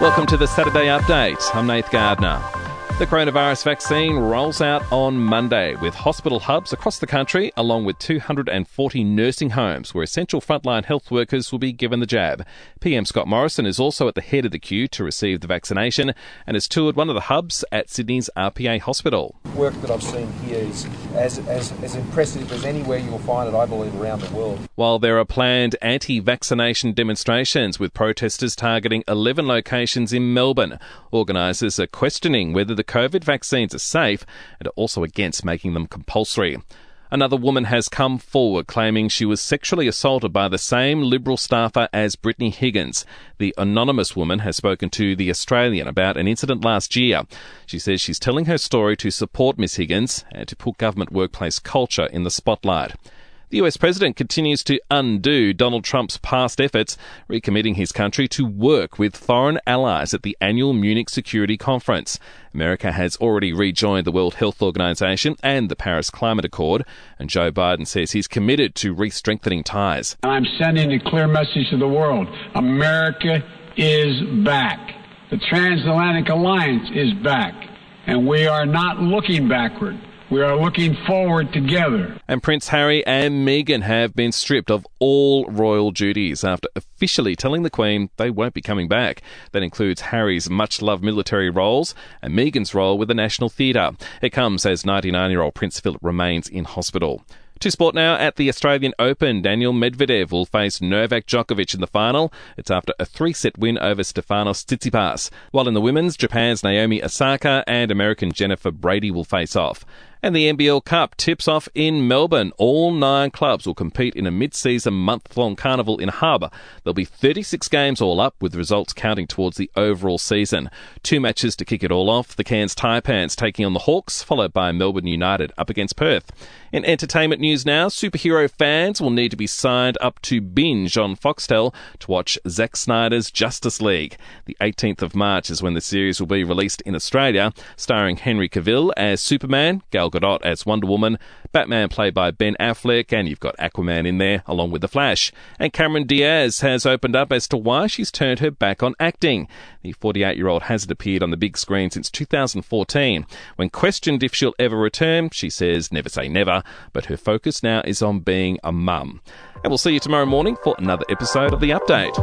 Welcome to the Saturday Update. I'm Nath Gardner. The coronavirus vaccine rolls out on Monday with hospital hubs across the country, along with 240 nursing homes where essential frontline health workers will be given the jab. PM Scott Morrison is also at the head of the queue to receive the vaccination and has toured one of the hubs at Sydney's RPA Hospital. Work that I've seen here is as, as, as impressive as anywhere you'll find it, I believe, around the world. While there are planned anti vaccination demonstrations with protesters targeting 11 locations in Melbourne, organisers are questioning whether the COVID vaccines are safe and are also against making them compulsory. Another woman has come forward claiming she was sexually assaulted by the same Liberal staffer as Brittany Higgins. The anonymous woman has spoken to The Australian about an incident last year. She says she's telling her story to support Miss Higgins and to put government workplace culture in the spotlight. The US president continues to undo Donald Trump's past efforts, recommitting his country to work with foreign allies at the annual Munich Security Conference. America has already rejoined the World Health Organization and the Paris Climate Accord, and Joe Biden says he's committed to re strengthening ties. I'm sending a clear message to the world America is back. The transatlantic alliance is back, and we are not looking backward. We are looking forward together. And Prince Harry and Meghan have been stripped of all royal duties after officially telling the Queen they won't be coming back. That includes Harry's much loved military roles and Meghan's role with the National Theatre. It comes as 99 year old Prince Philip remains in hospital. To sport now at the Australian Open, Daniel Medvedev will face Novak Djokovic in the final. It's after a three-set win over Stefanos Tsitsipas. While in the women's, Japan's Naomi Osaka and American Jennifer Brady will face off. And the NBL Cup tips off in Melbourne. All nine clubs will compete in a mid-season month-long carnival in Harbour. There'll be 36 games all up, with results counting towards the overall season. Two matches to kick it all off. The Cairns Taipans taking on the Hawks, followed by Melbourne United up against Perth. In entertainment news now, superhero fans will need to be signed up to binge on Foxtel to watch Zack Snyder's Justice League. The 18th of March is when the series will be released in Australia, starring Henry Cavill as Superman, Gal Gadot as Wonder Woman, Batman played by Ben Affleck, and you've got Aquaman in there along with The Flash. And Cameron Diaz has opened up as to why she's turned her back on acting. The 48 year old hasn't appeared on the big screen since 2014. When questioned if she'll ever return, she says never say never, but her focus now is on being a mum. And we'll see you tomorrow morning for another episode of The Update.